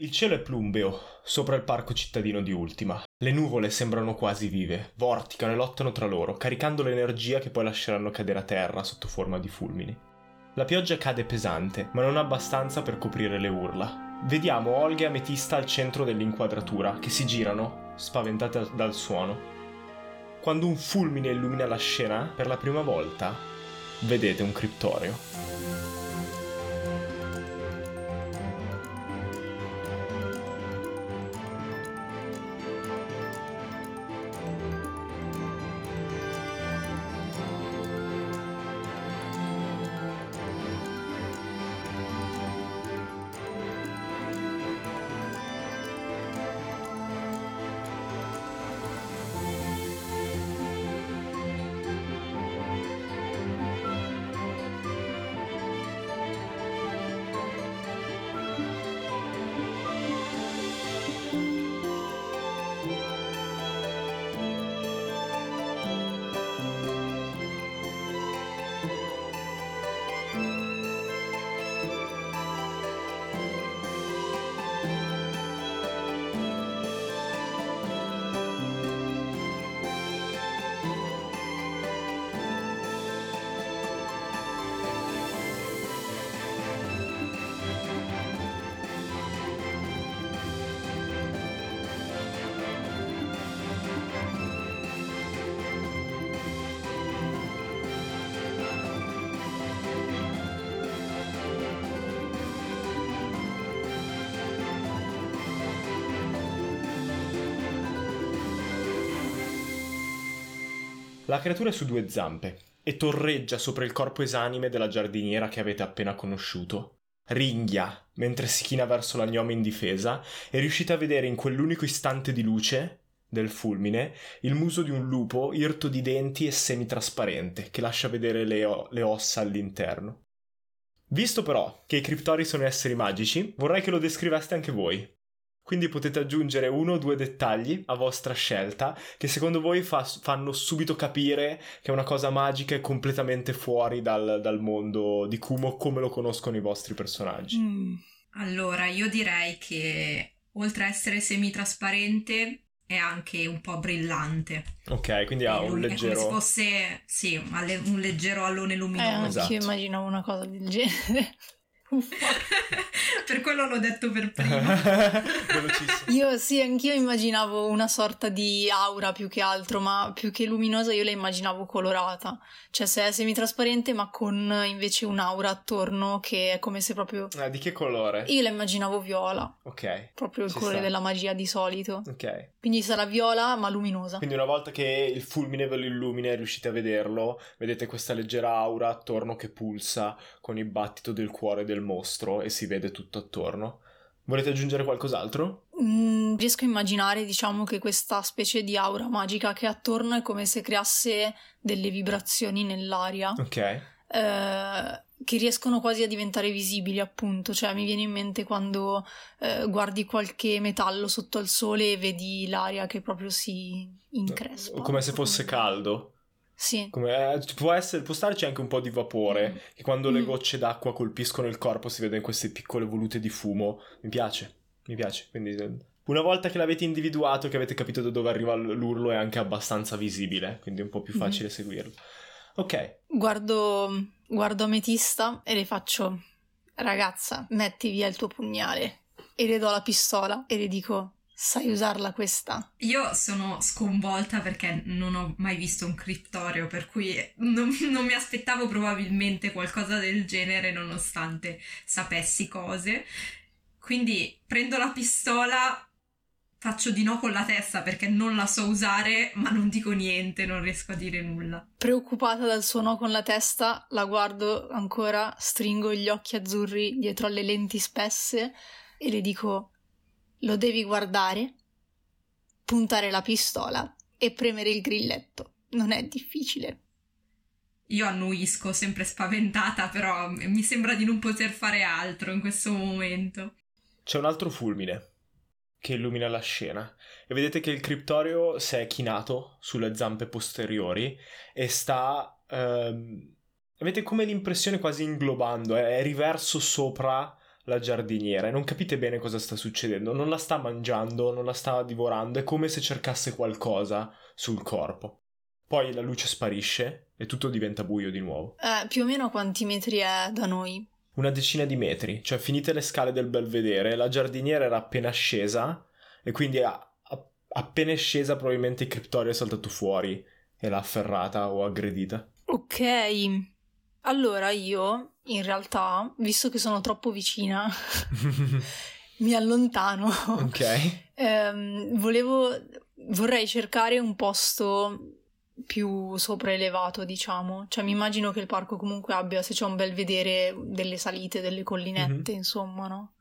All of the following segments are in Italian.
Il cielo è plumbeo, sopra il parco cittadino di Ultima. Le nuvole sembrano quasi vive, vorticano e lottano tra loro, caricando l'energia che poi lasceranno cadere a terra sotto forma di fulmini. La pioggia cade pesante, ma non abbastanza per coprire le urla. Vediamo Olga e Ametista al centro dell'inquadratura, che si girano, spaventate dal suono. Quando un fulmine illumina la scena, per la prima volta, vedete un criptorio. La creatura è su due zampe e torreggia sopra il corpo esanime della giardiniera che avete appena conosciuto. Ringhia mentre si china verso la gnome indifesa e riuscite a vedere in quell'unico istante di luce del fulmine il muso di un lupo irto di denti e semitrasparente che lascia vedere le, o- le ossa all'interno. Visto però che i criptori sono esseri magici, vorrei che lo descriveste anche voi. Quindi potete aggiungere uno o due dettagli a vostra scelta che secondo voi fa- fanno subito capire che è una cosa magica e completamente fuori dal, dal mondo di Kumo come lo conoscono i vostri personaggi. Mm. Allora, io direi che oltre a essere semitrasparente è anche un po' brillante. Ok, quindi ha un È leggero... come se fosse, sì, un leggero allone Eh, luminoso. anche Esatto. io immaginavo una cosa del genere. Per quello l'ho detto per prima. Io sì, anch'io immaginavo una sorta di aura più che altro, ma più che luminosa io la immaginavo colorata. Cioè se è semitrasparente ma con invece un'aura attorno che è come se proprio... Ah, di che colore? Io la immaginavo viola, Ok, proprio il Ci colore sta. della magia di solito. ok. Quindi sarà viola ma luminosa. Quindi una volta che il fulmine ve lo illumina e riuscite a vederlo, vedete questa leggera aura attorno che pulsa con il battito del cuore del mostro e si vede tutto attorno. Volete aggiungere qualcos'altro? Mm, riesco a immaginare, diciamo, che questa specie di aura magica che è attorno è come se creasse delle vibrazioni nell'aria. Ok. eh, che riescono quasi a diventare visibili, appunto. Cioè, mi viene in mente quando eh, guardi qualche metallo sotto al sole e vedi l'aria che proprio si increspa. Come se fosse caldo. Sì. Come, eh, può, essere, può starci anche un po' di vapore, che quando le Mm. gocce d'acqua colpiscono il corpo si vedono queste piccole volute di fumo. Mi piace, mi piace. Quindi eh, una volta che l'avete individuato, che avete capito da dove arriva l'urlo, è anche abbastanza visibile, quindi è un po' più Mhm. facile seguirlo. Ok, Guardo, guardo Ametista e le faccio: Ragazza, metti via il tuo pugnale. E le do la pistola e le dico: Sai usarla questa? Io sono sconvolta perché non ho mai visto un criptorio, per cui non, non mi aspettavo probabilmente qualcosa del genere nonostante sapessi cose. Quindi prendo la pistola, faccio di no con la testa perché non la so usare, ma non dico niente, non riesco a dire nulla. Preoccupata dal suo no con la testa, la guardo ancora, stringo gli occhi azzurri dietro alle lenti spesse e le dico: Lo devi guardare, puntare la pistola e premere il grilletto. Non è difficile. Io annuisco, sempre spaventata, però mi sembra di non poter fare altro in questo momento. c'è un altro fulmine che illumina la scena e vedete che il criptorio si è chinato sulle zampe posteriori e sta... ehm, avete come l'impressione quasi inglobando, è, è riverso sopra la giardiniera e non capite bene cosa sta succedendo. Non la sta mangiando, non la sta divorando, è come se cercasse qualcosa sul corpo. Poi la luce sparisce e tutto diventa buio di nuovo. Eh, più o meno quanti metri è da noi? Una decina di metri, cioè finite le scale del belvedere, la giardiniera era appena scesa e quindi a- a- appena è scesa probabilmente il criptorio è saltato fuori e l'ha afferrata o aggredita. Ok. Allora io, in realtà, visto che sono troppo vicina, mi allontano. ok. Ehm, volevo, vorrei cercare un posto più sopraelevato, diciamo. Cioè, mi immagino che il parco comunque abbia, se c'è un bel vedere, delle salite, delle collinette, insomma, no?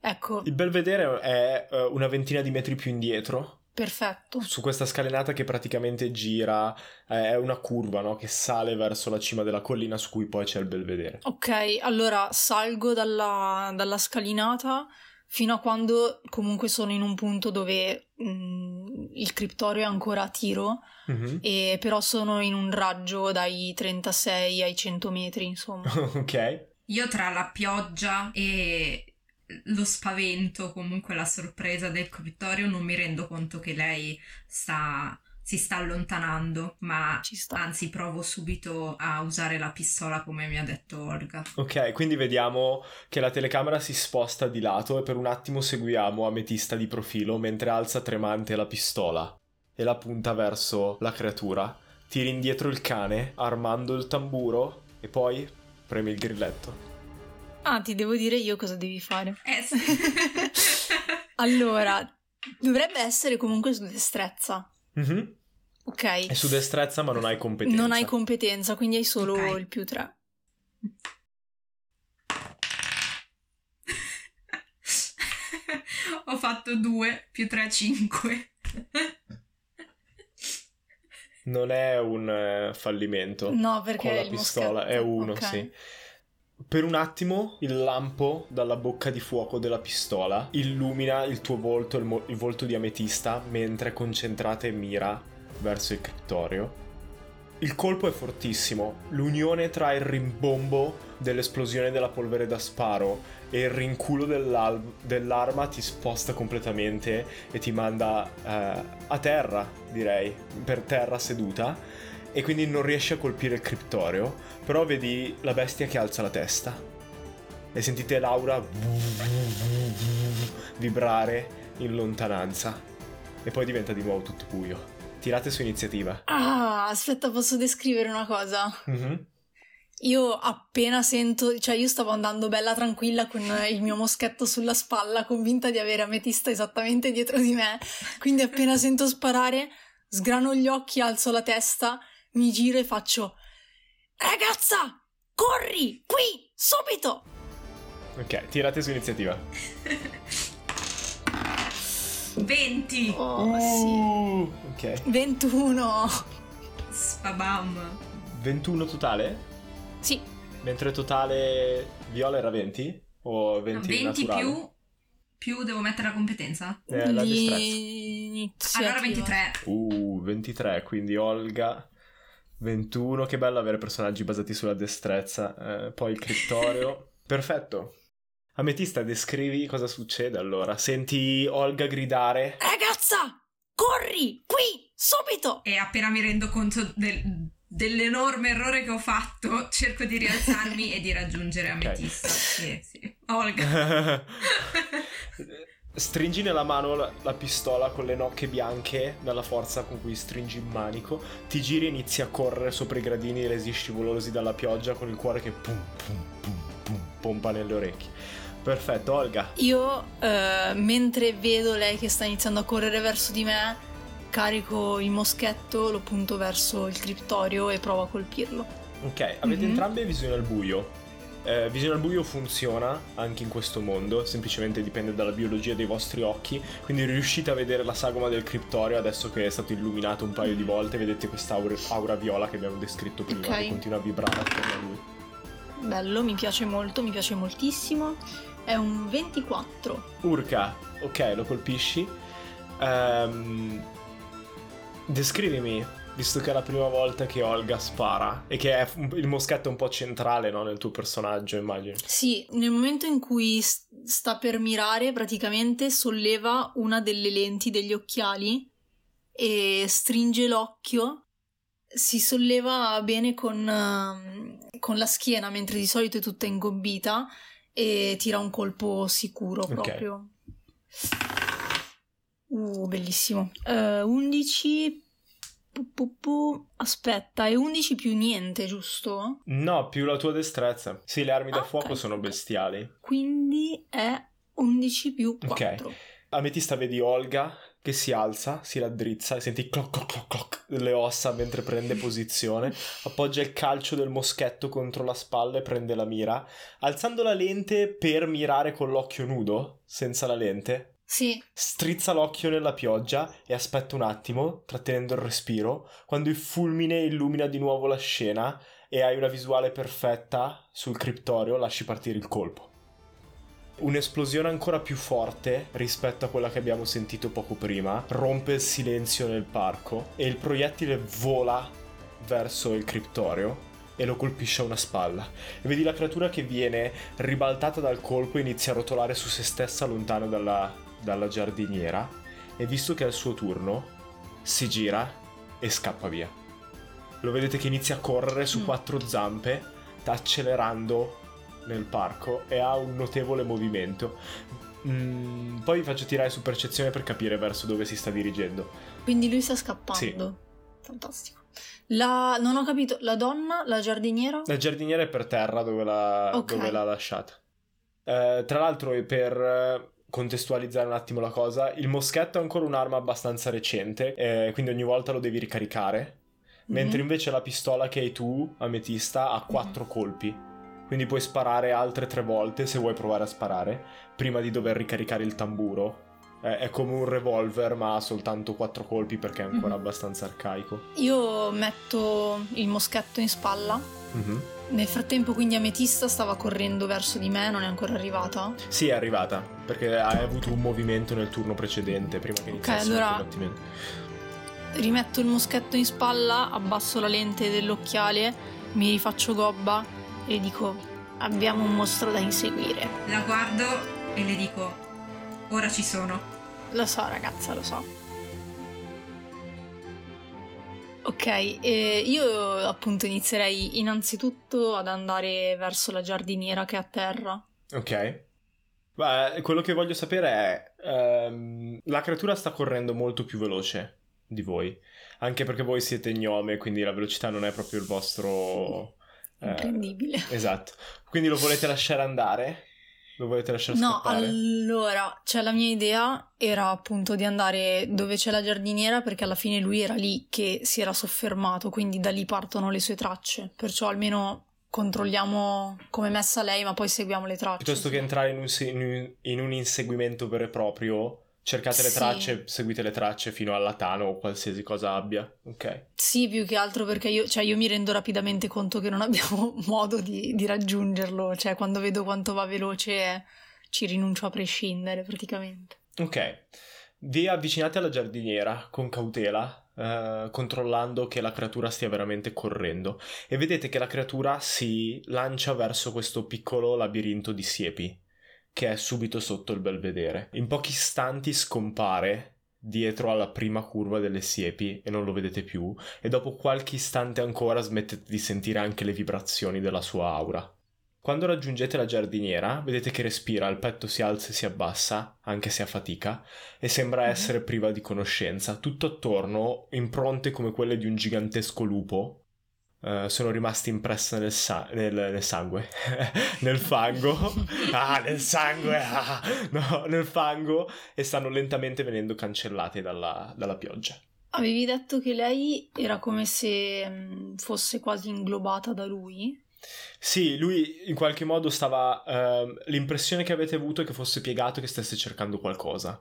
Ecco, Il belvedere è eh, una ventina di metri più indietro, perfetto. su questa scalinata che praticamente gira, eh, è una curva, no? Che sale verso la cima della collina su cui poi c'è il belvedere. Ok, allora salgo dalla, dalla scalinata fino a quando comunque sono in un punto dove mm, il criptorio è ancora a tiro, Mhm. e però sono in un raggio dai 36 ai 100 metri, insomma. ok. Io tra la pioggia e lo spavento, comunque la sorpresa del criptorio, non mi rendo conto che lei sta, si sta allontanando, ma Ci sta. anzi provo subito a usare la pistola come mi ha detto Olga. Ok, quindi vediamo che la telecamera si sposta di lato e per un attimo seguiamo Ametista di profilo mentre alza tremante la pistola e la punta verso la creatura. Tiri indietro il cane armando il tamburo e poi premi il grilletto. Ah, ti devo dire io cosa devi fare. Eh sì. Allora, dovrebbe essere comunque su destrezza, Mhm. ok? È su destrezza ma non hai competenza. Non hai competenza, quindi hai solo Ok. il più 3. Ho fatto 2 più 3, 5. Non è un eh, fallimento. No, perché con la pistola moschetto. è uno, ok. sì. Per un attimo il lampo dalla bocca di fuoco della pistola illumina il tuo volto, il, mo- il volto di Ametista, mentre concentrata e mira verso il criptorio. Il colpo è fortissimo, l'unione tra il rimbombo dell'esplosione della polvere da sparo e il rinculo dell'arma ti sposta completamente e ti manda eh, a terra, direi, per terra seduta e quindi non riesci a colpire il criptorio, però vedi la bestia che alza la testa e sentite l'aura vibrare in lontananza e poi diventa di nuovo tutto buio. Tirate su iniziativa. Ah, aspetta, posso descrivere una cosa? Mhm. Io appena sento, cioè io stavo andando bella tranquilla con il mio moschetto sulla spalla, convinta di avere Ametista esattamente dietro di me. Quindi appena sento sparare, sgrano gli occhi, alzo la testa, mi giro e faccio Ragazza, corri, qui, subito! Ok, tirate su iniziativa. 20. Oh, sì. Uh, ok. 21. Spabam. 21 totale? Sì, Mentre totale Viola era 20? O 20, 20 naturale? più, più devo mettere la competenza. Eh, la. Allora 23. Uh, 23, quindi Olga 21, che bello avere personaggi basati sulla destrezza. Eh, poi il criptorio. Perfetto. Ametista, descrivi cosa succede allora. Senti Olga gridare. Ragazza, corri, qui, subito! E appena mi rendo conto del- dell'enorme errore che ho fatto, cerco di rialzarmi e di raggiungere Ametista. Sì, sì. Olga. Stringi nella mano la, la pistola con le nocche bianche dalla forza con cui stringi il manico, ti giri e inizi a correre sopra i gradini resi scivolosi dalla pioggia con il cuore che pum pum pum pum pompa nelle orecchie. Perfetto, Olga. Io, eh, mentre vedo lei che sta iniziando a correre verso di me, carico il moschetto, lo punto verso il criptorio e provo a colpirlo. Ok, avete Mhm. entrambe visione al buio. Eh, visione al buio funziona anche in questo mondo, semplicemente dipende dalla biologia dei vostri occhi, quindi riuscite a vedere la sagoma del criptorio adesso che è stato illuminato un paio di volte, vedete questa aura, viola che abbiamo descritto prima, Ok. che continua a vibrare attorno a lui. Bello, mi piace molto, mi piace moltissimo. È un 24. Urca, ok, lo colpisci. Ehm, descrivimi visto che è la prima volta che Olga spara e che è il moschetto un po' centrale no, nel tuo personaggio, immagino. Sì, nel momento in cui sta per mirare, praticamente solleva una delle lenti degli occhiali e stringe l'occhio. Si solleva bene con, uh, con la schiena, mentre di solito è tutta ingombita, e tira un colpo sicuro proprio. Okay. Uh, bellissimo. Uh, 11 Pu, pu, Aspetta, è 11 più niente, giusto? No, più la tua destrezza. Sì, le armi da okay. fuoco sono bestiali. Quindi è 11 più 4. Ok. Ametista vedi Olga che si alza, si raddrizza e senti cloc cloc cloc cloc delle ossa mentre prende posizione, appoggia il calcio del moschetto contro la spalla e prende la mira, alzando la lente per mirare con l'occhio nudo, senza la lente, sì. Strizza l'occhio nella pioggia e aspetta un attimo, trattenendo il respiro, quando il fulmine illumina di nuovo la scena e hai una visuale perfetta sul criptorio, lasci partire il colpo. Un'esplosione ancora più forte rispetto a quella che abbiamo sentito poco prima rompe il silenzio nel parco e il proiettile vola verso il criptorio e lo colpisce a una spalla. E vedi la creatura che viene ribaltata dal colpo e inizia a rotolare su se stessa lontano dalla, dalla giardiniera e visto che è il suo turno, si gira e scappa via. Lo vedete che inizia a correre su mm. quattro zampe, sta accelerando nel parco e ha un notevole movimento. Mm, poi vi faccio tirare su percezione per capire verso dove si sta dirigendo. Quindi lui sta scappando. Sì. Fantastico. La... Non ho capito, la donna, la giardiniera? La giardiniera è per terra dove l'ha, okay. dove l'ha lasciata. Eh, tra l'altro, per contestualizzare un attimo la cosa, il moschetto è ancora un'arma abbastanza recente, eh, quindi ogni volta lo devi ricaricare, mm-hmm. mentre invece la pistola che hai tu, ametista, ha quattro mm-hmm. colpi. Quindi puoi sparare altre tre volte se vuoi provare a sparare, prima di dover ricaricare il tamburo. È come un revolver, ma ha soltanto quattro colpi perché è ancora mm-hmm. abbastanza arcaico. Io metto il moschetto in spalla. Nel frattempo quindi Ametista stava correndo verso di me, non è ancora arrivata? Sì, è arrivata, perché hai avuto un movimento nel turno precedente, prima che iniziasse okay, allora... il combattimento. Rimetto il moschetto in spalla, abbasso la lente dell'occhiale, mi rifaccio gobba e dico abbiamo un mostro da inseguire. La guardo e le dico ora ci sono. Lo so ragazza, lo so. Ok, eh, io appunto inizierei innanzitutto ad andare verso la giardiniera che è a terra. Ok. Beh, quello che voglio sapere è... Ehm, la creatura sta correndo molto più veloce di voi. Anche perché voi siete gnome, quindi la velocità non è proprio il vostro... Eh, Imprendibile. Esatto. Quindi lo volete lasciare andare? Lo volete lasciare no, scappare? No, allora, cioè la mia idea era appunto di andare dove c'è la giardiniera perché alla fine lui era lì che si era soffermato, quindi da lì partono le sue tracce. Perciò almeno controlliamo come è messa lei, ma poi seguiamo le tracce. Piuttosto sì. che entrare in un, in un inseguimento vero e proprio, cercate le tracce, sì. seguite le tracce fino alla Tano o qualsiasi cosa abbia, ok? Sì, più che altro perché io, cioè, io mi rendo rapidamente conto che non abbiamo modo di, di, raggiungerlo, cioè quando vedo quanto va veloce ci rinuncio a prescindere praticamente. Ok, vi avvicinate alla giardiniera con cautela, Uh, controllando che la creatura stia veramente correndo e vedete che la creatura si lancia verso questo piccolo labirinto di siepi che è subito sotto il belvedere. In pochi istanti scompare dietro alla prima curva delle siepi e non lo vedete più e dopo qualche istante ancora smettete di sentire anche le vibrazioni della sua aura. Quando raggiungete la giardiniera, vedete che respira, il petto si alza e si abbassa, anche se a fatica, e sembra mm-hmm. essere priva di conoscenza. Tutto attorno, impronte come quelle di un gigantesco lupo, Uh, sono rimasti impresse nel, sa- nel, nel sangue, nel fango, ah, nel sangue, ah, no, nel fango e stanno lentamente venendo cancellate dalla, dalla pioggia. Avevi detto che lei era come se mm, fosse quasi inglobata da lui? Sì, lui in qualche modo stava. Uh, l'impressione che avete avuto è che fosse piegato e che stesse cercando qualcosa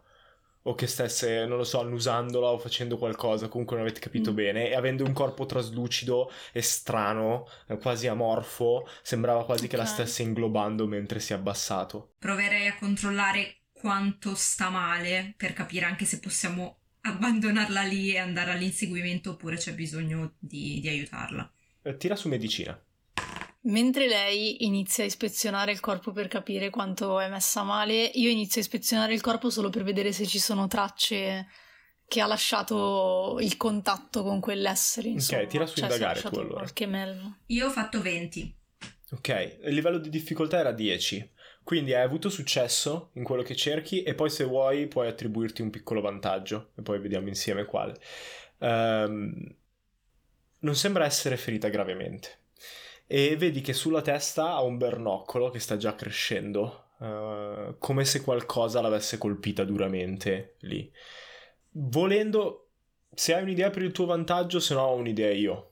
o che stesse, non lo so, annusandola o facendo qualcosa, comunque non avete capito mm. bene, e avendo un corpo traslucido e strano, eh, quasi amorfo, sembrava quasi okay. che la stesse inglobando mentre si è abbassato. Proverei a controllare quanto sta male per capire anche se possiamo abbandonarla lì e andare all'inseguimento oppure c'è bisogno di, di aiutarla. Eh, tira su medicina. Mentre lei inizia a ispezionare il corpo per capire quanto è messa male, io inizio a ispezionare il corpo solo per vedere se ci sono tracce che ha lasciato il contatto con quell'essere. Insomma. Ok, tira su Cioè, indagare tu allora. Qualche melma. Io ho fatto 20. Ok, il livello di difficoltà era 10. Quindi hai avuto successo in quello che cerchi e poi se vuoi puoi attribuirti un piccolo vantaggio e poi vediamo insieme quale. Ehm, non sembra essere ferita gravemente e vedi che sulla testa ha un bernoccolo che sta già crescendo, eh, come se qualcosa l'avesse colpita duramente lì. Volendo, se hai un'idea per il tuo vantaggio, se no ho un'idea io.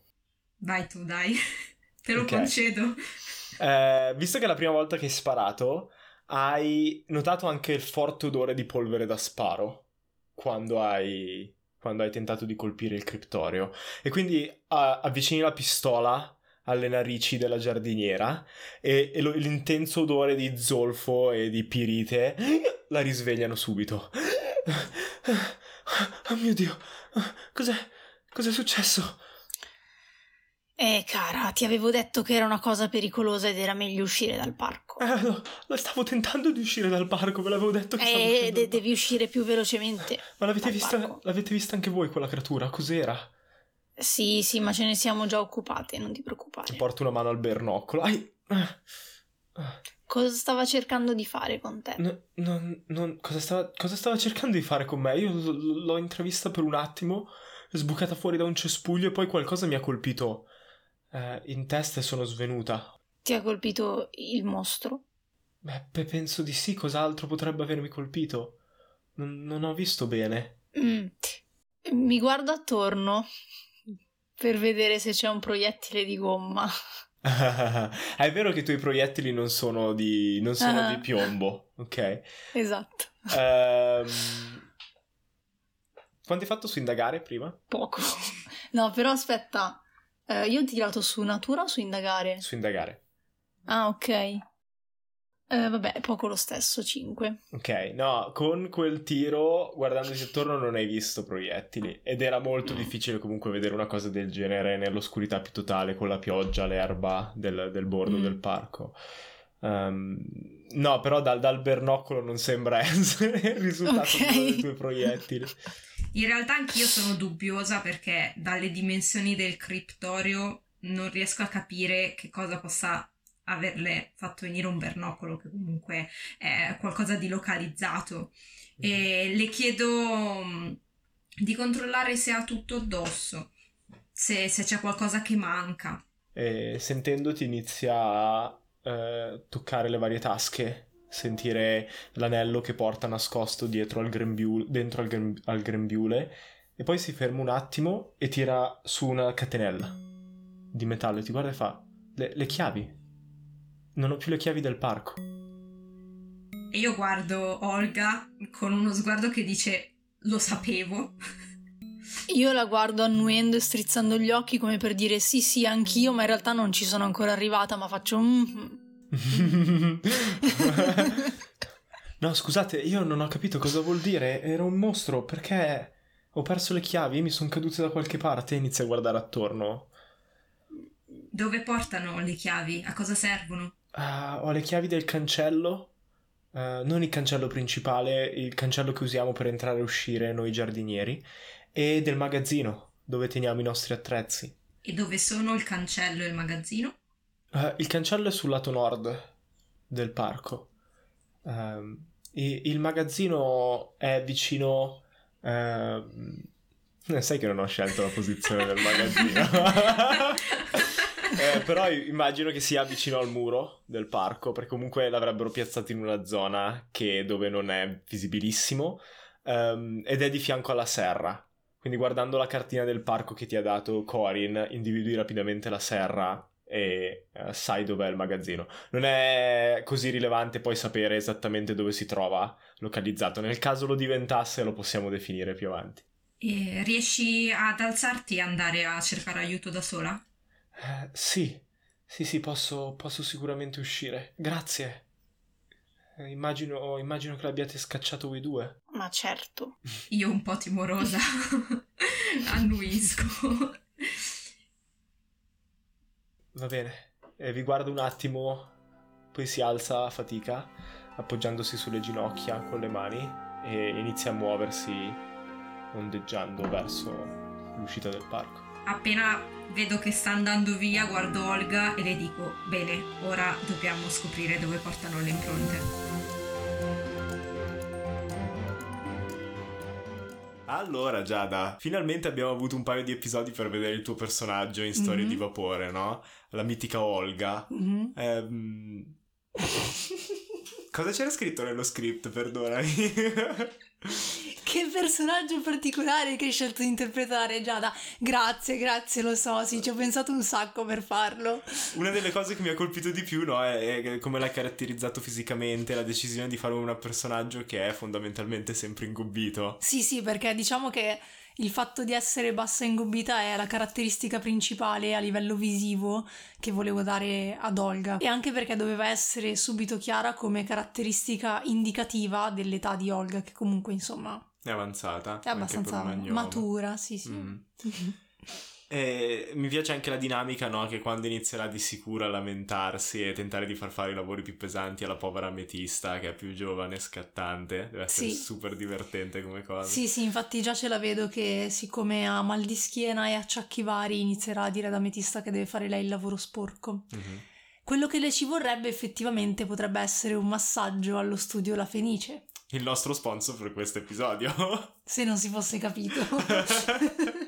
Vai tu, dai. Te lo Ok. concedo. Eh, visto che è la prima volta che hai sparato, hai notato anche il forte odore di polvere da sparo quando hai, quando hai tentato di colpire il criptorio. E quindi ah, avvicini la pistola alle narici della giardiniera e, e lo- l'intenso odore di zolfo e di pirite la risvegliano subito. Oh mio Dio, cos'è? Cos'è successo? Eh, cara, ti avevo detto che era una cosa pericolosa ed era meglio uscire dal parco. Eh, lo stavo tentando di uscire dal parco, ve l'avevo detto che Eh, de- devi uscire più velocemente. Ma l'avete vista, l'avete vista anche voi quella creatura? Cos'era? Sì, sì, ma ce ne siamo già occupate, non ti preoccupare. Porto una mano al bernoccolo. Ai! Cosa stava cercando di fare con te? no- non- non- cosa, stava, cosa stava cercando di fare con me? Io l- l'ho intravista per un attimo, sbucata fuori da un cespuglio e poi qualcosa mi ha colpito eh, in testa e sono svenuta. Ti ha colpito il mostro? Beh, pe- penso di sì, cos'altro potrebbe avermi colpito? Non, non ho visto bene. Mm. Mi guardo attorno per vedere se c'è un proiettile di gomma. è vero che i tuoi proiettili non sono di, non sono Ah. di piombo, ok? Esatto, Ehm, Quanto hai fatto su indagare prima? poco. No, però aspetta, eh, io ho tirato su natura o su indagare? Su indagare. Ah, ok. Eh, vabbè, è poco lo stesso, 5. Ok, no, con quel tiro, guardandosi attorno, non hai visto proiettili. Ed era molto difficile comunque vedere una cosa del genere nell'oscurità più totale, con la pioggia, l'erba del, del bordo Mm. del parco. Ehm, no, però dal, dal bernoccolo non sembra essere il risultato Ok. di uno dei tuoi proiettili. In realtà anch'io sono dubbiosa perché dalle dimensioni del criptorio non riesco a capire che cosa possa averle fatto venire un bernoccolo, che comunque è qualcosa di localizzato. E le chiedo mh, di controllare se ha tutto addosso, se, se c'è qualcosa che manca. E sentendoti inizia a eh, toccare le varie tasche, sentire l'anello che porta nascosto dietro al grembiule, dentro al, grem- al grembiule e poi si ferma un attimo e tira su una catenella di metallo e ti guarda e fa le, le chiavi. Non ho più le chiavi del parco. E io guardo Olga con uno sguardo che dice lo sapevo. Io la guardo annuendo e strizzando gli occhi come per dire sì, sì, anch'io, ma in realtà non ci sono ancora arrivata, ma faccio... mm. no, scusate, io non ho capito cosa vuol dire. Era un mostro perché ho perso le chiavi, mi sono cadute da qualche parte e inizio a guardare attorno. Dove portano le chiavi? A cosa servono? Ah, ho le chiavi del cancello, eh, non il cancello principale, il cancello che usiamo per entrare e uscire noi giardinieri, e del magazzino dove teniamo i nostri attrezzi. E dove sono il cancello e il magazzino? Eh, il cancello è sul lato nord del parco. Ehm, il magazzino è vicino. ehm, eh, sai che non ho scelto la posizione del magazzino. Eh, però immagino che sia vicino al muro del parco, perché comunque l'avrebbero piazzato in una zona che dove non è visibilissimo ehm, ed è di fianco alla serra. Quindi guardando la cartina del parco che ti ha dato Corin, individui rapidamente la serra e eh, sai dov'è il magazzino. Non è così rilevante poi sapere esattamente dove si trova localizzato. Nel caso lo diventasse lo possiamo definire più avanti. E riesci ad alzarti e andare a cercare aiuto da sola? Eh, sì, sì, sì, posso, posso sicuramente uscire. Grazie. Eh, immagino, immagino che l'abbiate scacciato voi due. Ma certo. Io un po' timorosa annuisco. Va bene. E vi guardo un attimo, poi si alza a fatica, appoggiandosi sulle ginocchia con le mani e inizia a muoversi ondeggiando verso l'uscita del parco. Appena vedo che sta andando via, guardo Olga e le dico: Bene, ora dobbiamo scoprire dove portano le impronte. Allora, Giada, finalmente abbiamo avuto un paio di episodi per vedere il tuo personaggio in Storie Mhm. di Vapore, no? La mitica Olga. Mhm. Ehm, Cosa c'era scritto nello script, perdonami? Che personaggio particolare che hai scelto di interpretare, Giada. Grazie, grazie, lo so, sì, ci ho pensato un sacco per farlo. Una delle cose che mi ha colpito di più, no, è, è come l'hai caratterizzato fisicamente, la decisione di fare un personaggio che è fondamentalmente sempre ingobbito. Sì, sì, perché diciamo che il fatto di essere bassa e ingobbita è la caratteristica principale a livello visivo che volevo dare ad Olga. E anche perché doveva essere subito chiara come caratteristica indicativa dell'età di Olga, che comunque, insomma, È avanzata. è abbastanza matura, sì, sì. Mm. E mi piace anche la dinamica, no? Che quando inizierà di sicuro a lamentarsi e tentare di far fare i lavori più pesanti alla povera ametista, che è più giovane e scattante, deve essere Sì. super divertente come cosa. Sì, sì, infatti già ce la vedo che siccome ha mal di schiena e acciacchi vari inizierà a dire ad Ametista che deve fare lei il lavoro sporco. Mhm. Quello che le ci vorrebbe effettivamente potrebbe essere un massaggio allo studio La Fenice, Il nostro sponsor per questo episodio. se non si fosse capito.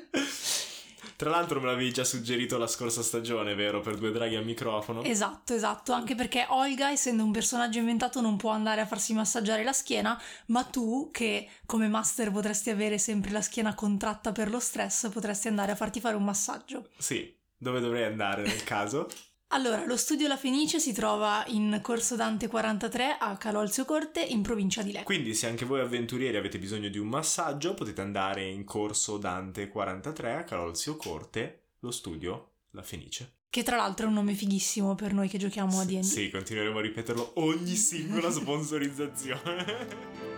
Tra l'altro me l'avevi già suggerito la scorsa stagione, vero? Per due draghi al microfono. esatto, esatto, anche perché Olga, essendo un personaggio inventato, non può andare a farsi massaggiare la schiena, ma tu, che come master potresti avere sempre la schiena contratta per lo stress, potresti andare a farti fare un massaggio. Sì, dove dovrei andare nel caso? Allora, lo studio La Fenice si trova in Corso Dante 43 a Calolzio Corte, in provincia di Lecco. Quindi se anche voi avventurieri avete bisogno di un massaggio, potete andare in corso Dante 43 a Calolzio Corte, lo studio La Fenice. Che tra l'altro è un nome fighissimo per noi che giochiamo a D&D. Sì, continueremo a ripeterlo ogni singola sponsorizzazione.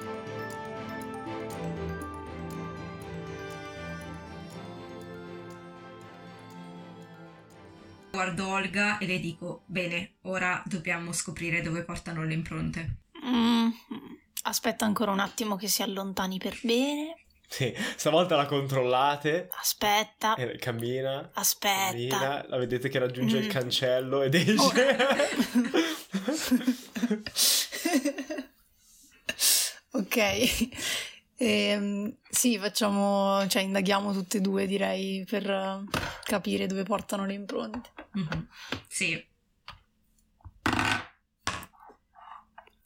Guardo Olga e le dico: Bene, ora dobbiamo scoprire dove portano le impronte. Mm, aspetta ancora un attimo che si allontani per bene. sì, stavolta la controllate, Aspetta, e cammina, aspetta. cammina, la vedete che raggiunge il Mm. cancello ed esce. ok. Ehm, sì, facciamo, cioè indaghiamo tutte e due, direi, per eh, capire dove portano le impronte. Mhm. Sì,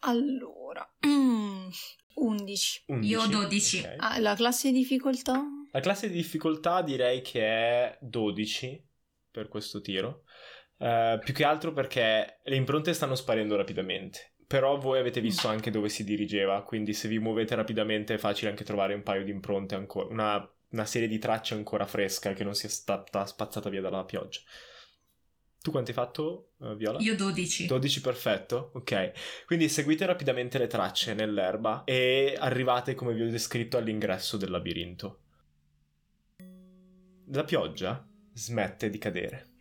Allora, mm, 11. 11, Io 12. ok. Ah, la classe di difficoltà? La classe di difficoltà direi che è 12 per questo tiro. Eh, più che altro perché le impronte stanno sparendo rapidamente. Però voi avete visto anche dove si dirigeva, quindi se vi muovete rapidamente è facile anche trovare un paio di impronte ancora, una, una serie di tracce ancora fresca che non sia stata spazzata via dalla pioggia. Tu quanti hai fatto, eh, Viola? io 12. 12 perfetto, ok. Quindi seguite rapidamente le tracce nell'erba e arrivate, come vi ho descritto, all'ingresso del labirinto. La pioggia smette di cadere.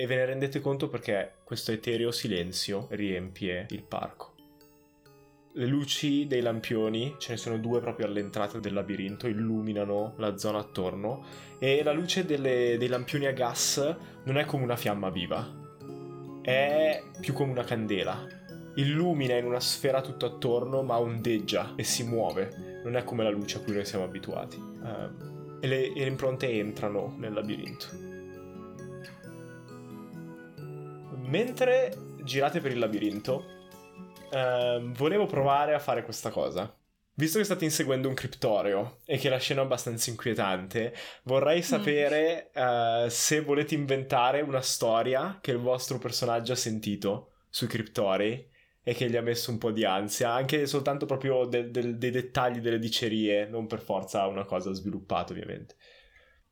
E ve ne rendete conto perché questo etereo silenzio riempie il parco. Le luci dei lampioni, ce ne sono due proprio all'entrata del labirinto, illuminano la zona attorno e la luce delle- dei lampioni a gas non è come una fiamma viva, è più come una candela. Illumina in una sfera tutto attorno, ma ondeggia e si muove. Non è come la luce a cui noi siamo abituati. Ehm, e, le, e le impronte entrano nel labirinto. Mentre girate per il labirinto, ehm, volevo provare a fare questa cosa. Visto che state inseguendo un criptoreo e che la scena è abbastanza inquietante, vorrei sapere eh, se volete inventare una storia che il vostro personaggio ha sentito sui criptorei e che gli ha messo un po' di ansia, anche soltanto proprio del- del- dei dettagli delle dicerie, non per forza una cosa sviluppata ovviamente.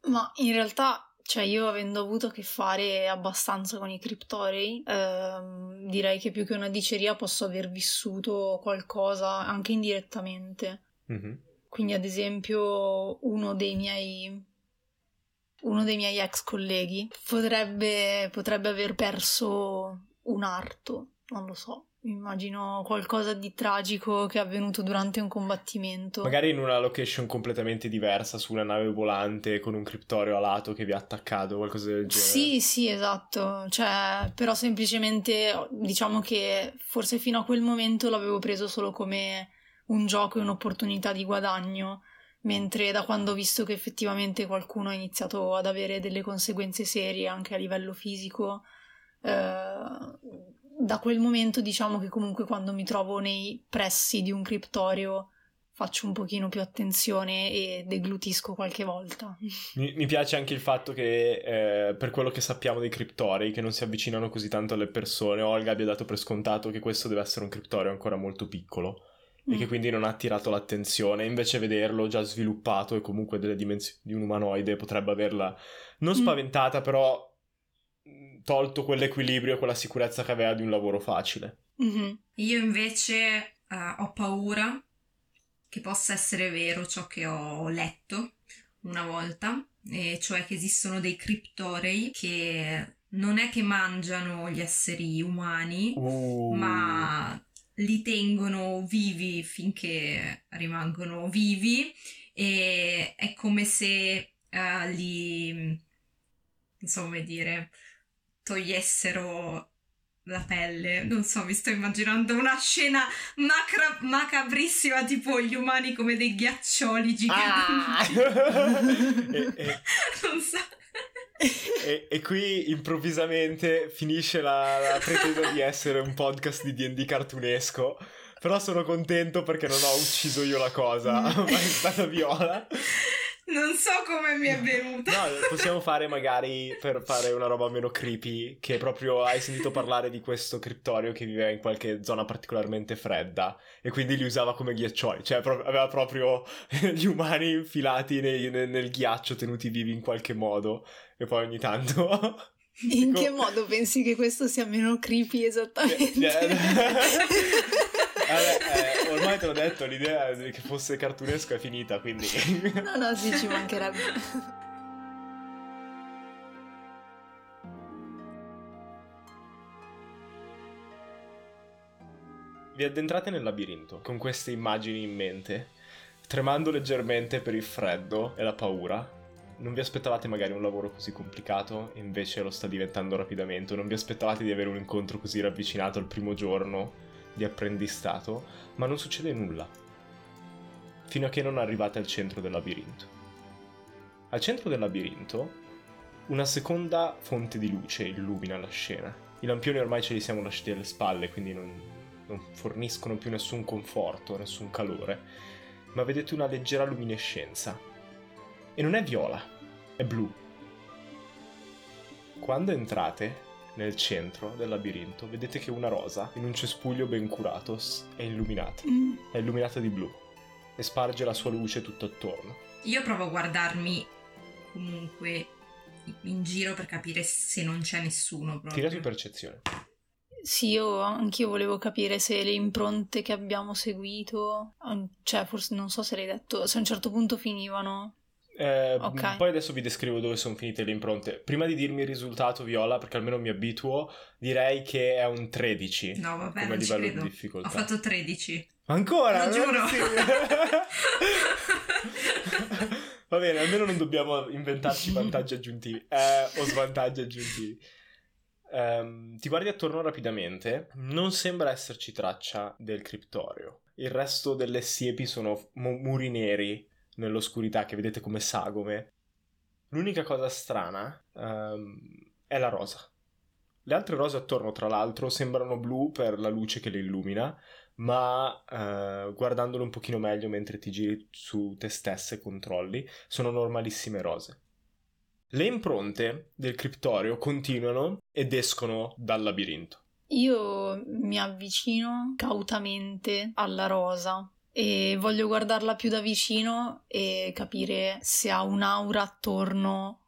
Ma in realtà, cioè io avendo avuto a che fare abbastanza con i criptorei, ehm, direi che più che una diceria posso aver vissuto qualcosa anche indirettamente. Mm-hmm. Quindi, ad esempio, uno dei miei uno dei miei ex colleghi potrebbe, potrebbe aver perso un arto, non lo so. Immagino qualcosa di tragico che è avvenuto durante un combattimento. Magari in una location completamente diversa, su una nave volante con un criptorio a lato che vi ha attaccato, qualcosa del genere. Sì, sì, esatto. Cioè, però semplicemente diciamo che forse fino a quel momento l'avevo preso solo come un gioco e un'opportunità di guadagno mentre da quando ho visto che effettivamente qualcuno ha iniziato ad avere delle conseguenze serie anche a livello fisico, eh, da quel momento diciamo che comunque quando mi trovo nei pressi di un criptorio faccio un pochino più attenzione e deglutisco qualche volta. Mi, mi piace anche il fatto che, eh, per quello che sappiamo dei criptori, che non si avvicinano così tanto alle persone, Olga abbia dato per scontato che questo deve essere un criptorio ancora molto piccolo e che mm. quindi non ha attirato l'attenzione. Invece vederlo già sviluppato e comunque delle dimensioni di un umanoide potrebbe averla non mm. spaventata, mm. però tolto quell'equilibrio e quella sicurezza che aveva di un lavoro facile. Mm-hmm. Io invece uh, ho paura che possa essere vero ciò che ho letto una volta, e cioè che esistono dei criptorei che non è che mangiano gli esseri umani, uh. ma li tengono vivi finché rimangono vivi e è come se uh, li, non so come dire, togliessero la pelle, non so, mi sto immaginando una scena macra- macabrissima, tipo gli umani come dei ghiaccioli giganti. Ah! e, e... Non so e, e, qui improvvisamente finisce la, la pretesa di essere un podcast di D&D cartunesco però sono contento perché non ho ucciso io la cosa ma è stata Viola non so come mi è venuta. No, possiamo fare magari per fare una roba meno creepy. Che proprio hai sentito parlare di questo criptorio che viveva in qualche zona particolarmente fredda. E quindi li usava come ghiaccioli. Cioè, aveva proprio gli umani infilati nei, nel, nel ghiaccio, tenuti vivi in qualche modo. E poi ogni tanto. In che modo pensi che questo sia meno creepy esattamente? Yeah. Vabbè, eh, ormai te l'ho detto, l'idea che fosse cartunesco è finita, quindi... no, no, sì, ci mancherebbe. Vi addentrate nel labirinto con queste immagini in mente, tremando leggermente per il freddo e la paura. Non vi aspettavate magari un lavoro così complicato, invece lo sta diventando rapidamente. Non vi aspettavate di avere un incontro così ravvicinato il primo giorno di apprendistato, ma non succede nulla, fino a che non arrivate al centro del labirinto. Al centro del labirinto una seconda fonte di luce illumina la scena. I lampioni ormai ce li siamo lasciati alle spalle, quindi non, non forniscono più nessun conforto, nessun calore, ma vedete una leggera luminescenza. E non è viola, è blu. Quando entrate, nel centro del labirinto, vedete che una rosa, in un cespuglio ben curato, è illuminata. Mm. È illuminata di blu e sparge la sua luce tutto attorno. Io provo a guardarmi comunque in giro per capire se non c'è nessuno. Proprio. Tira su percezione. Sì, io anch'io volevo capire se le impronte che abbiamo seguito, cioè forse non so se l'hai detto, se a un certo punto finivano eh, okay. Poi adesso vi descrivo dove sono finite le impronte. Prima di dirmi il risultato, Viola, perché almeno mi abituo, direi che è un 13. No, vabbè, come livello di difficoltà. Ho fatto 13. Ancora? Lo giuro. Va bene, almeno non dobbiamo inventarci vantaggi aggiuntivi eh, o svantaggi aggiuntivi. Um, ti guardi attorno rapidamente, non sembra esserci traccia del criptorio. Il resto delle siepi sono muri neri nell'oscurità che vedete come sagome. L'unica cosa strana um, è la rosa. Le altre rose attorno, tra l'altro, sembrano blu per la luce che le illumina, ma uh, guardandole un pochino meglio mentre ti giri su te stessa e controlli, sono normalissime rose. Le impronte del criptorio continuano ed escono dal labirinto. Io mi avvicino cautamente alla rosa e voglio guardarla più da vicino e capire se ha un'aura attorno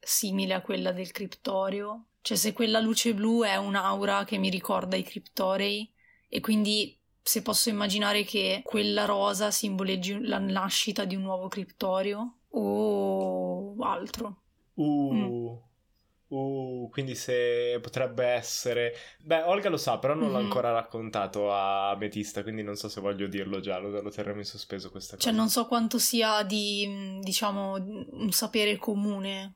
simile a quella del criptorio. Cioè se quella luce blu è un'aura che mi ricorda i criptorei e quindi se posso immaginare che quella rosa simboleggi la nascita di un nuovo criptorio o altro. Uh, mm. Uh, quindi se potrebbe essere... Beh, Olga lo sa, però non mm-hmm. l'ha ancora raccontato a Metista, quindi non so se voglio dirlo già, lo, lo terremo in sospeso questa cosa. Cioè non so quanto sia di, diciamo, un sapere comune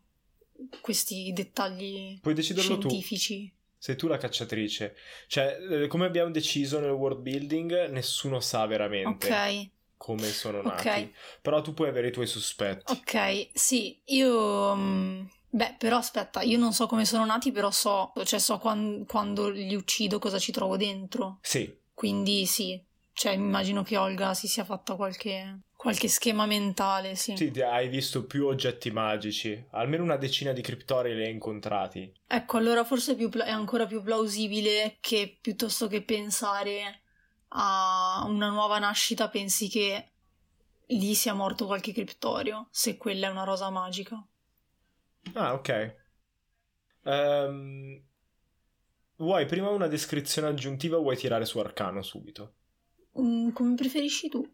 questi dettagli Puoi deciderlo scientifici. Tu. Sei tu la cacciatrice. Cioè, eh, come abbiamo deciso nel world building, nessuno sa veramente. Ok come sono nati. Okay. Però tu puoi avere i tuoi sospetti. Ok, sì, io... Mm, beh, però aspetta, io non so come sono nati, però so, cioè so quando, quando li uccido cosa ci trovo dentro. Sì. Quindi sì, cioè immagino che Olga si sia fatta qualche, qualche schema mentale, sì. Sì, hai visto più oggetti magici, almeno una decina di criptori li hai incontrati. Ecco, allora forse è, più, è ancora più plausibile che piuttosto che pensare a una nuova nascita pensi che lì sia morto qualche criptorio, se quella è una rosa magica. Ah, ok. Um, vuoi prima una descrizione aggiuntiva o vuoi tirare su arcano subito? Mm, come preferisci tu.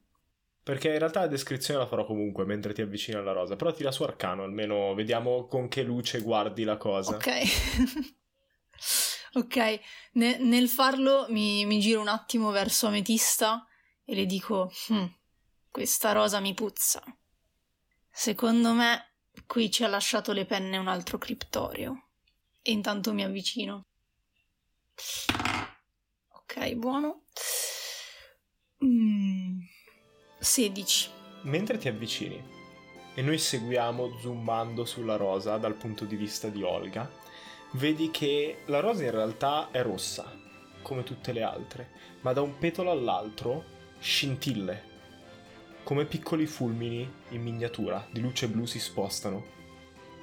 Perché in realtà la descrizione la farò comunque mentre ti avvicini alla rosa, però tira su arcano, almeno vediamo con che luce guardi la cosa. Ok. Ok, ne- nel farlo mi-, mi, giro un attimo verso Ametista e le dico: hm, Questa rosa mi puzza. Secondo me qui ci ha lasciato le penne un altro criptorio. E intanto mi avvicino. Ok, buono. Mm, 16. Mentre ti avvicini e noi seguiamo zoomando sulla rosa dal punto di vista di Olga, vedi che la rosa in realtà è rossa, come tutte le altre, ma da un petalo all'altro scintille, come piccoli fulmini in miniatura di luce blu si spostano.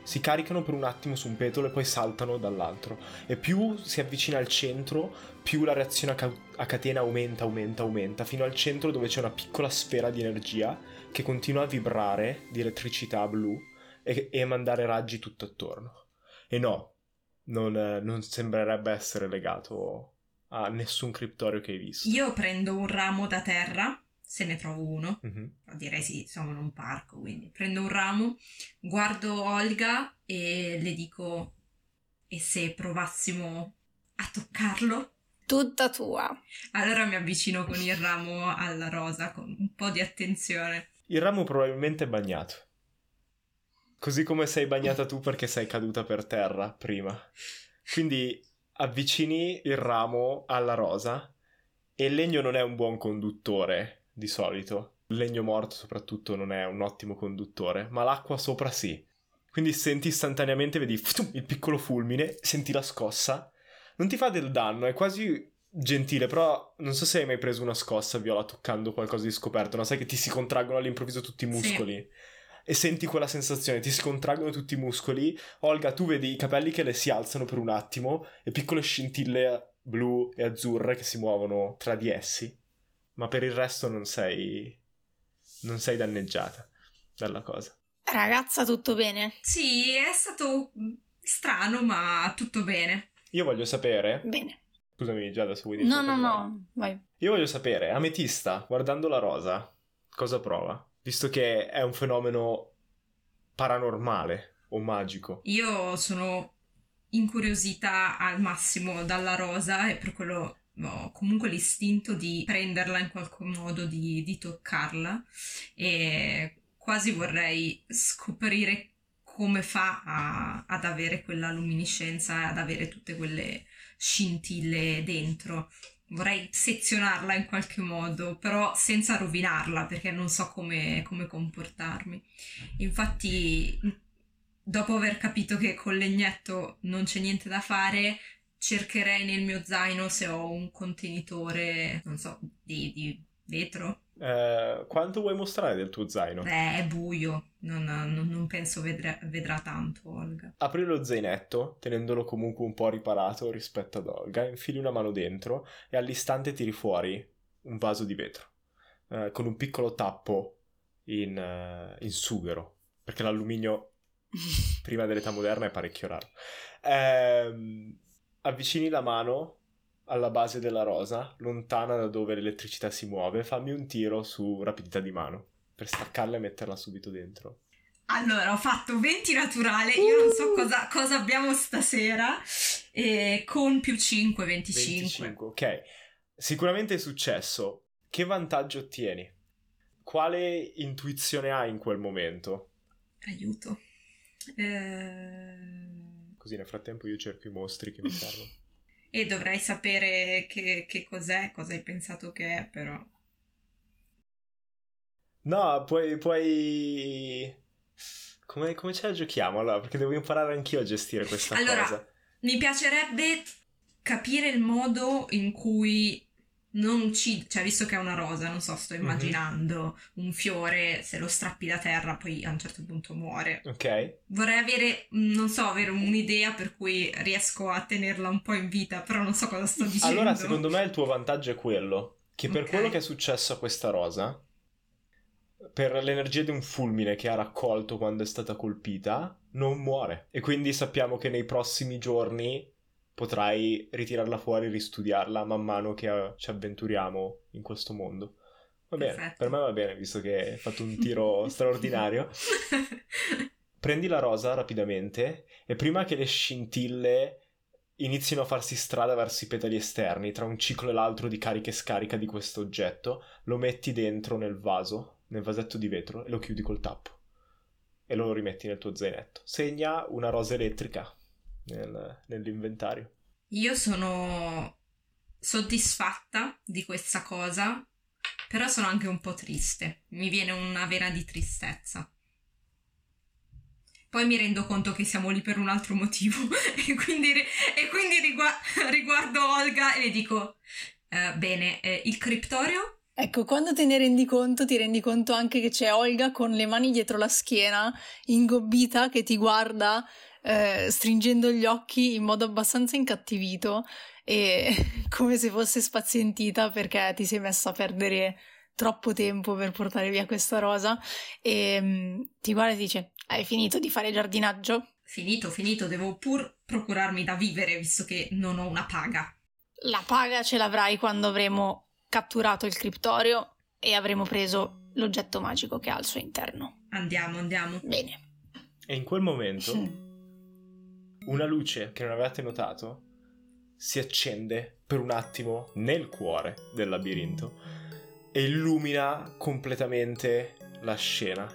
Si caricano per un attimo su un petalo e poi saltano dall'altro. E più si avvicina al centro, più la reazione a, ca- a catena aumenta, aumenta, aumenta, fino al centro dove c'è una piccola sfera di energia che continua a vibrare di elettricità blu e, e mandare raggi tutto attorno. E no, non, non sembrerebbe essere legato a nessun criptorio che hai visto. Io prendo un ramo da terra, se ne trovo uno, mm-hmm. direi sì, siamo in un parco, quindi prendo un ramo, guardo Olga e le dico, e se provassimo a toccarlo? Tutta tua. Allora mi avvicino con il ramo alla rosa con un po' di attenzione. Il ramo probabilmente è bagnato. Così come sei bagnata tu perché sei caduta per terra prima. Quindi avvicini il ramo alla rosa e il legno non è un buon conduttore di solito. Il legno morto soprattutto non è un ottimo conduttore, ma l'acqua sopra sì. Quindi senti istantaneamente, vedi il piccolo fulmine, senti la scossa. Non ti fa del danno, è quasi gentile, però non so se hai mai preso una scossa viola toccando qualcosa di scoperto, no? Sai che ti si contraggono all'improvviso tutti i muscoli. Sì e senti quella sensazione, ti si contraggono tutti i muscoli. Olga, tu vedi i capelli che le si alzano per un attimo e piccole scintille blu e azzurre che si muovono tra di essi, ma per il resto non sei non sei danneggiata dalla cosa. Ragazza, tutto bene? Sì, è stato strano, ma tutto bene. Io voglio sapere. Bene. Scusami, già adesso vuoi dire. No, no, no, vai. Io voglio sapere, Ametista, guardando la rosa, cosa prova? visto che è un fenomeno paranormale o magico. Io sono incuriosita al massimo dalla rosa e per quello ho comunque l'istinto di prenderla in qualche modo, di, di toccarla e quasi vorrei scoprire come fa a, ad avere quella luminescenza, ad avere tutte quelle scintille dentro vorrei sezionarla in qualche modo, però senza rovinarla perché non so come, come comportarmi. Infatti, dopo aver capito che col legnetto non c'è niente da fare, cercherei nel mio zaino se ho un contenitore, non so, di, di vetro eh, quanto vuoi mostrare del tuo zaino? Eh, è buio, non, non, non penso vedrà, vedrà, tanto Olga. Apri lo zainetto, tenendolo comunque un po' riparato rispetto ad Olga, infili una mano dentro e all'istante tiri fuori un vaso di vetro, eh, con un piccolo tappo in, uh, in sughero, perché l'alluminio prima dell'età moderna è parecchio raro. Eh, avvicini la mano alla base della rosa, lontana da dove l'elettricità si muove, fammi un tiro su rapidità di mano per staccarla e metterla subito dentro. Allora, ho fatto 20 naturale, io non so cosa, cosa abbiamo stasera, e con più 5, 25. 25, ok. Sicuramente è successo. Che vantaggio ottieni? Quale intuizione hai in quel momento? Aiuto. Eh... Così nel frattempo io cerco i mostri che mi servono. e dovrei sapere che, che cos'è, cosa hai pensato che è, però. No, puoi... puoi... Come, come ce la giochiamo allora? Perché devo imparare anch'io a gestire questa allora, cosa. Mi piacerebbe capire il modo in cui non uccide, cioè visto che è una rosa, non so, sto Mhm. immaginando mm-hmm. un fiore, se lo strappi da terra poi a un certo punto muore. Ok. Vorrei avere, non so, avere un'idea per cui riesco a tenerla un po' in vita, però non so cosa sto dicendo. Allora, secondo me il tuo vantaggio è quello, che per Ok. quello che è successo a questa rosa, per l'energia di un fulmine che ha raccolto quando è stata colpita, non muore. E quindi sappiamo che nei prossimi giorni potrai ritirarla fuori e ristudiarla man mano che eh, ci avventuriamo in questo mondo. Va bene, Perfetto. per me va bene, visto che hai fatto un tiro straordinario. Prendi la rosa rapidamente e prima che le scintille inizino a farsi strada verso i petali esterni, tra un ciclo e l'altro di carica e scarica di questo oggetto, lo metti dentro nel vaso, nel vasetto di vetro e lo chiudi col tappo. E lo rimetti nel tuo zainetto. Segna una rosa elettrica nel- nell'inventario. Io sono soddisfatta di questa cosa, però sono anche un po' triste. Mi viene una vena di tristezza. Poi mi rendo conto che siamo lì per un altro motivo e quindi, e quindi rigua- riguardo Olga e le dico, "Eh, bene, eh, il criptorio? Ecco, quando te ne rendi conto, ti rendi conto anche che c'è Olga con le mani dietro la schiena, ingobbita, che ti guarda, eh, stringendo gli occhi in modo abbastanza incattivito e come se fosse spazientita perché ti sei messa a perdere troppo tempo per portare via questa rosa e mm, ti guarda e ti dice: Hai finito di fare giardinaggio? Finito, finito, devo pur procurarmi da vivere visto che non ho una paga. La paga ce l'avrai quando avremo catturato il criptorio e avremo preso l'oggetto magico che ha al suo interno. Andiamo, andiamo. Bene. E in quel momento Mm. Una luce che non avevate notato si accende per un attimo nel cuore del labirinto e illumina completamente la scena.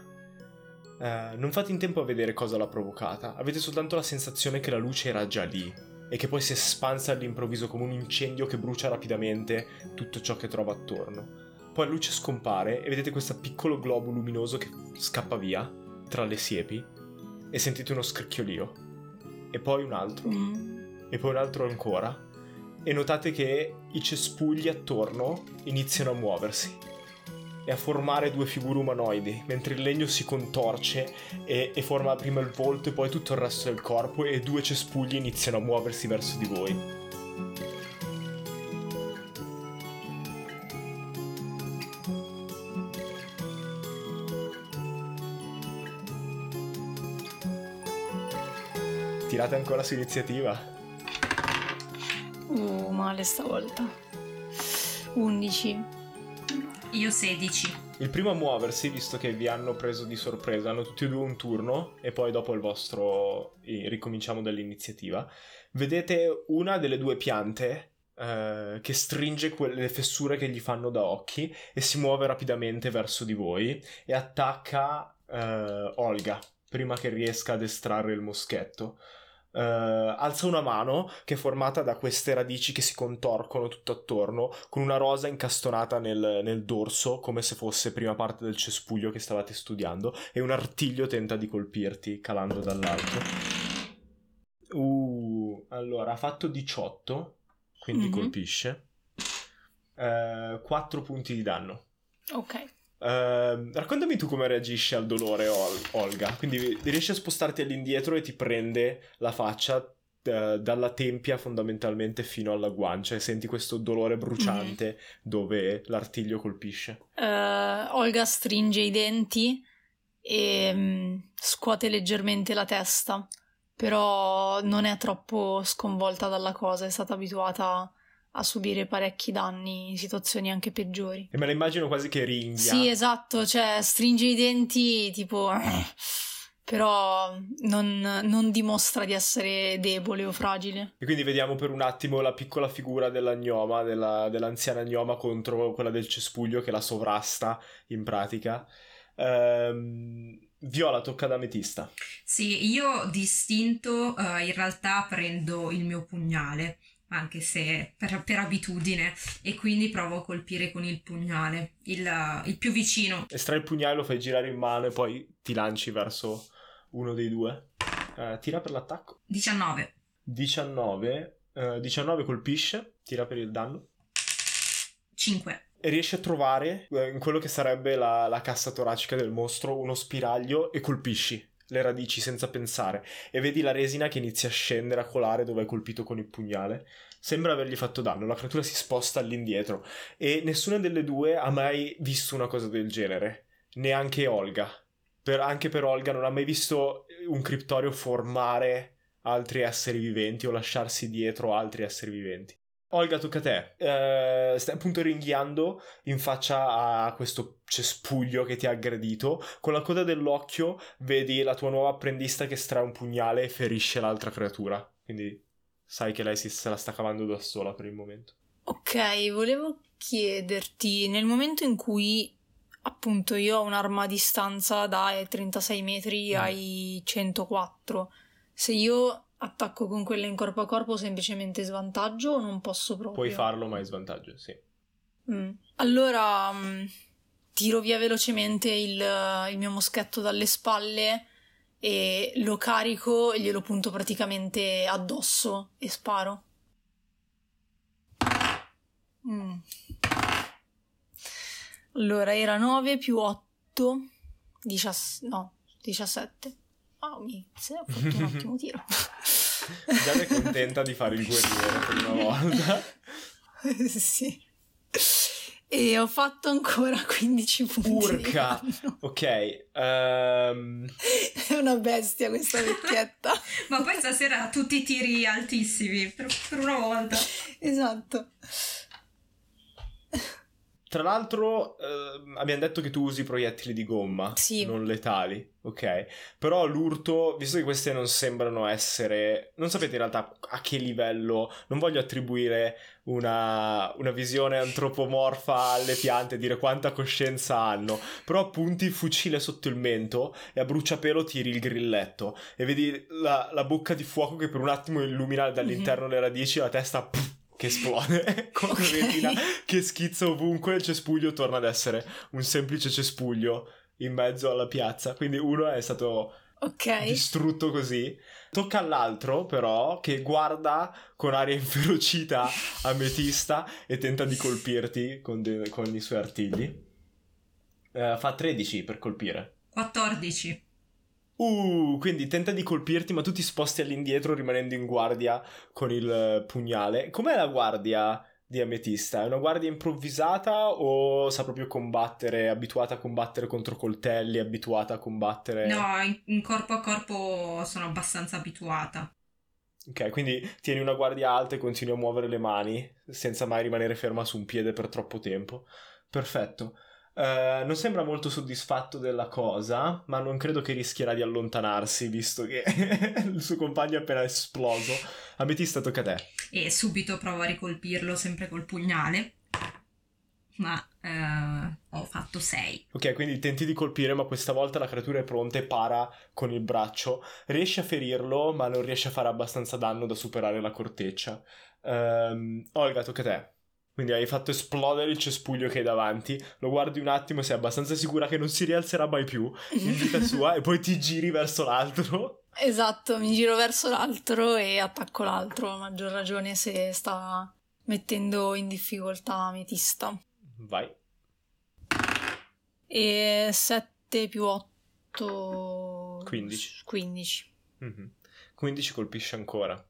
Eh, non fate in tempo a vedere cosa l'ha provocata, avete soltanto la sensazione che la luce era già lì e che poi si è espansa all'improvviso come un incendio che brucia rapidamente tutto ciò che trova attorno. Poi la luce scompare e vedete questo piccolo globo luminoso che scappa via tra le siepi e sentite uno scricchiolio. E poi un altro Mm. e poi un altro ancora, e notate che i cespugli attorno iniziano a muoversi e a formare due figure umanoidi, mentre il legno si contorce e, e forma prima il volto e poi tutto il resto del corpo e due cespugli iniziano a muoversi verso di voi. Tirate ancora su iniziativa. Uh, male stavolta. 11. Io 16. Il primo a muoversi, visto che vi hanno preso di sorpresa, hanno tutti e due un turno e poi dopo il vostro ricominciamo dall'iniziativa. Vedete una delle due piante eh, che stringe quelle fessure che gli fanno da occhi e si muove rapidamente verso di voi e attacca eh, Olga prima che riesca ad estrarre il moschetto. Eh, alza una mano che è formata da queste radici che si contorcono tutto attorno, con una rosa incastonata nel, nel dorso, come se fosse prima parte del cespuglio che stavate studiando, e un artiglio tenta di colpirti, calando dall'alto. Uh, allora, ha fatto 18, quindi Mhm. colpisce. 4 punti di danno. Ok. Ehm, raccontami tu come reagisci al dolore, Ol- Olga. Quindi riesci a spostarti all'indietro e ti prende la faccia eh, dalla tempia fondamentalmente fino alla guancia e senti questo dolore bruciante dove l'artiglio colpisce. Eh, Olga stringe i denti e mm, scuote leggermente la testa, però non è troppo sconvolta dalla cosa, è stata abituata a subire parecchi danni in situazioni anche peggiori. E me la immagino quasi che ringhia. Sì, esatto, cioè stringe i denti tipo... però non, non, dimostra di essere debole o fragile. E quindi vediamo per un attimo la piccola figura della gnoma, della, dell'anziana gnoma contro quella del cespuglio che la sovrasta in pratica. Ehm, Viola tocca ad Ametista. Sì, io distinto uh, in realtà prendo il mio pugnale anche se per, per, abitudine, e quindi provo a colpire con il pugnale, il, il più vicino. Estrai il pugnale, lo fai girare in mano e poi ti lanci verso uno dei due. Uh, tira per l'attacco. 19. 19. Uh, 19 colpisce, tira per il danno. 5. E riesci a trovare eh, in quello che sarebbe la, la cassa toracica del mostro uno spiraglio e colpisci le radici senza pensare e vedi la resina che inizia a scendere a colare dove hai colpito con il pugnale. Sembra avergli fatto danno, la creatura si sposta all'indietro e nessuna delle due ha mai visto una cosa del genere, neanche Olga. Per, anche per Olga non ha mai visto un criptorio formare altri esseri viventi o lasciarsi dietro altri esseri viventi. Olga, tocca a te. Eh, stai appunto ringhiando in faccia a questo cespuglio che ti ha aggredito. Con la coda dell'occhio vedi la tua nuova apprendista che estrae un pugnale e ferisce l'altra creatura. Quindi sai che lei si, se la sta cavando da sola per il momento. Ok, volevo chiederti, nel momento in cui appunto io ho un'arma a distanza dai 36 metri mm. ai 104, se io attacco con quella in corpo a corpo semplicemente svantaggio o non posso proprio? Puoi farlo, ma è svantaggio, sì. Mm. Allora mm, tiro via velocemente il, il, mio moschetto dalle spalle e lo carico e glielo punto praticamente addosso e sparo. Mm. Allora era 9 più 8, 17, no, 17. Oh, mi se ho fatto un ottimo tiro. Già è contenta di fare il guerriero per una volta. sì. E ho fatto ancora 15 punti. Urca! Ok. Um... È una bestia questa vecchietta. Ma poi stasera tutti i tiri altissimi, per, per una volta. Esatto. Tra l'altro, eh, abbiamo detto che tu usi proiettili di gomma, sì. non letali, ok? Però l'urto, visto che queste non sembrano essere... Non sapete in realtà a che livello... Non voglio attribuire una, una visione antropomorfa alle piante, dire quanta coscienza hanno, però punti il fucile sotto il mento e a bruciapelo tiri il grilletto e vedi la, la bocca di fuoco che per un attimo illumina dall'interno mm-hmm. le radici e la testa... Pff, che esplode. Con okay. retina che schizza ovunque il cespuglio torna ad essere un semplice cespuglio in mezzo alla piazza. Quindi uno è stato okay. distrutto così. Tocca all'altro però che guarda con aria inferocita ametista e tenta di colpirti con, de- con i suoi artigli. Uh, fa 13 per colpire. 14 Uh, quindi tenta di colpirti, ma tu ti sposti all'indietro rimanendo in guardia con il pugnale. Com'è la guardia di Ametista? È una guardia improvvisata o sa proprio combattere, abituata a combattere contro coltelli, abituata a combattere... No, in, in corpo a corpo sono abbastanza abituata. Ok, quindi tieni una guardia alta e continui a muovere le mani senza mai rimanere ferma su un piede per troppo tempo. Perfetto. Uh, non sembra molto soddisfatto della cosa, ma non credo che rischierà di allontanarsi, visto che il suo compagno è appena esploso. Ametista, tocca a te. E subito provo a ricolpirlo, sempre col pugnale. Ma uh, ho fatto 6. Ok, quindi tenti di colpire, ma questa volta la creatura è pronta e para con il braccio. Riesci a ferirlo, ma non riesce a fare abbastanza danno da superare la corteccia. Um, Olga, tocca a te. Quindi hai fatto esplodere il cespuglio che hai davanti, lo guardi un attimo, sei abbastanza sicura che non si rialzerà mai più in vita sua e poi ti giri verso l'altro. Esatto, mi giro verso l'altro e attacco l'altro, a maggior ragione se sta mettendo in difficoltà Ametista. Vai. E 7 più 8... 15. 15. Mm-hmm. 15 colpisce ancora.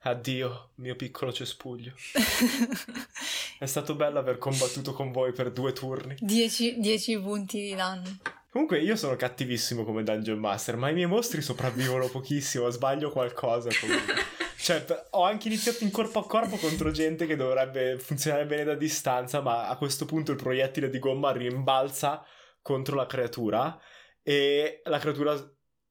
Addio, mio piccolo cespuglio. È stato bello aver combattuto con voi per due turni. 10 punti di danno. Comunque io sono cattivissimo come Dungeon Master, ma i miei mostri sopravvivono pochissimo, sbaglio qualcosa comunque. Cioè, ho anche iniziato in corpo a corpo contro gente che dovrebbe funzionare bene da distanza, ma a questo punto il proiettile di gomma rimbalza contro la creatura e la creatura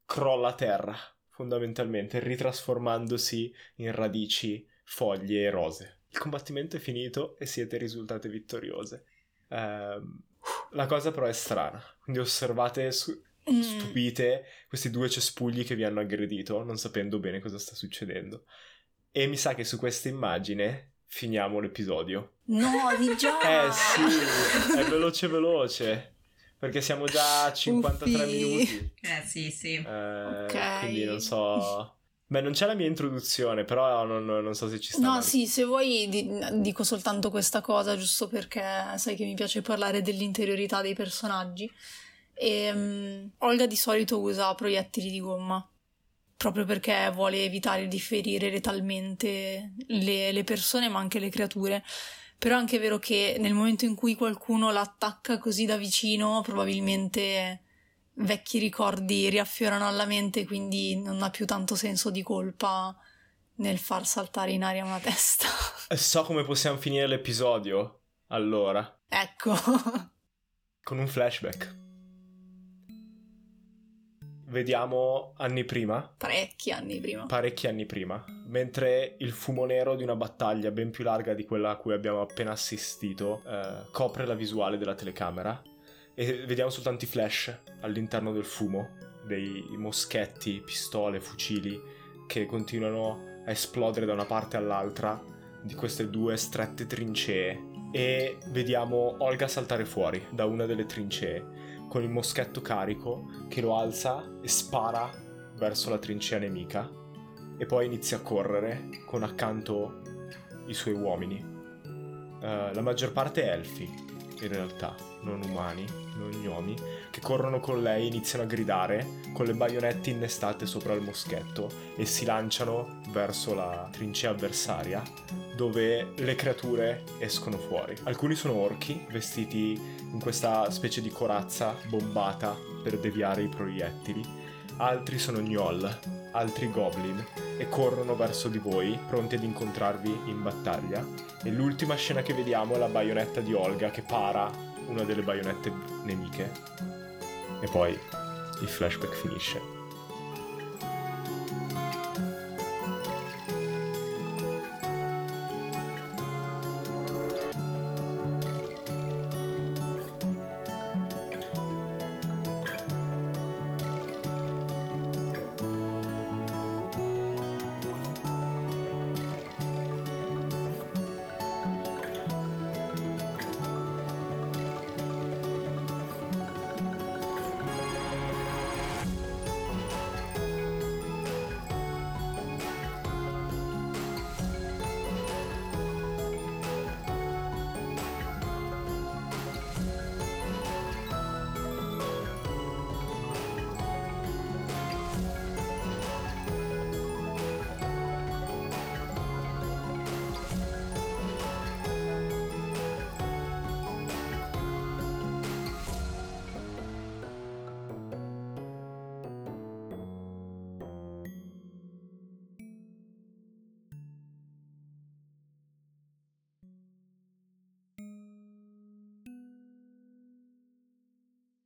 crolla a terra, fondamentalmente, ritrasformandosi in radici, foglie e rose. Il combattimento è finito e siete risultate vittoriose. Eh, la cosa però è strana, quindi osservate su- mm. stupite questi due cespugli che vi hanno aggredito, non sapendo bene cosa sta succedendo. E mi sa che su questa immagine finiamo l'episodio. No, di già! eh sì, è veloce veloce. Perché siamo già a 53 Uffi. minuti. Eh sì, sì. Eh, okay. Quindi non so... Beh, non c'è la mia introduzione, però non, non so se ci sta. No, male. sì, se vuoi di, dico soltanto questa cosa, giusto perché sai che mi piace parlare dell'interiorità dei personaggi. E, um, Olga di solito usa proiettili di gomma, proprio perché vuole evitare di ferire letalmente le, le persone, ma anche le creature. Però è anche vero che nel momento in cui qualcuno l'attacca così da vicino, probabilmente vecchi ricordi riaffiorano alla mente, quindi non ha più tanto senso di colpa nel far saltare in aria una testa. So come possiamo finire l'episodio. Allora. Ecco. Con un flashback. Vediamo anni prima. Parecchi anni prima. Parecchi anni prima. Mentre il fumo nero di una battaglia ben più larga di quella a cui abbiamo appena assistito eh, copre la visuale della telecamera e vediamo soltanto i flash all'interno del fumo, dei moschetti, pistole, fucili che continuano a esplodere da una parte all'altra di queste due strette trincee e vediamo Olga saltare fuori da una delle trincee con il moschetto carico che lo alza e spara verso la trincea nemica e poi inizia a correre con accanto i suoi uomini. Uh, la maggior parte elfi, in realtà, non umani, non gnomi, che corrono con lei e iniziano a gridare con le baionette innestate sopra il moschetto e si lanciano verso la trincea avversaria dove le creature escono fuori. Alcuni sono orchi vestiti in questa specie di corazza bombata per deviare i proiettili, altri sono gnoll, altri goblin e corrono verso di voi pronti ad incontrarvi in battaglia. E l'ultima scena che vediamo è la baionetta di Olga che para una delle baionette nemiche e poi il flashback finisce.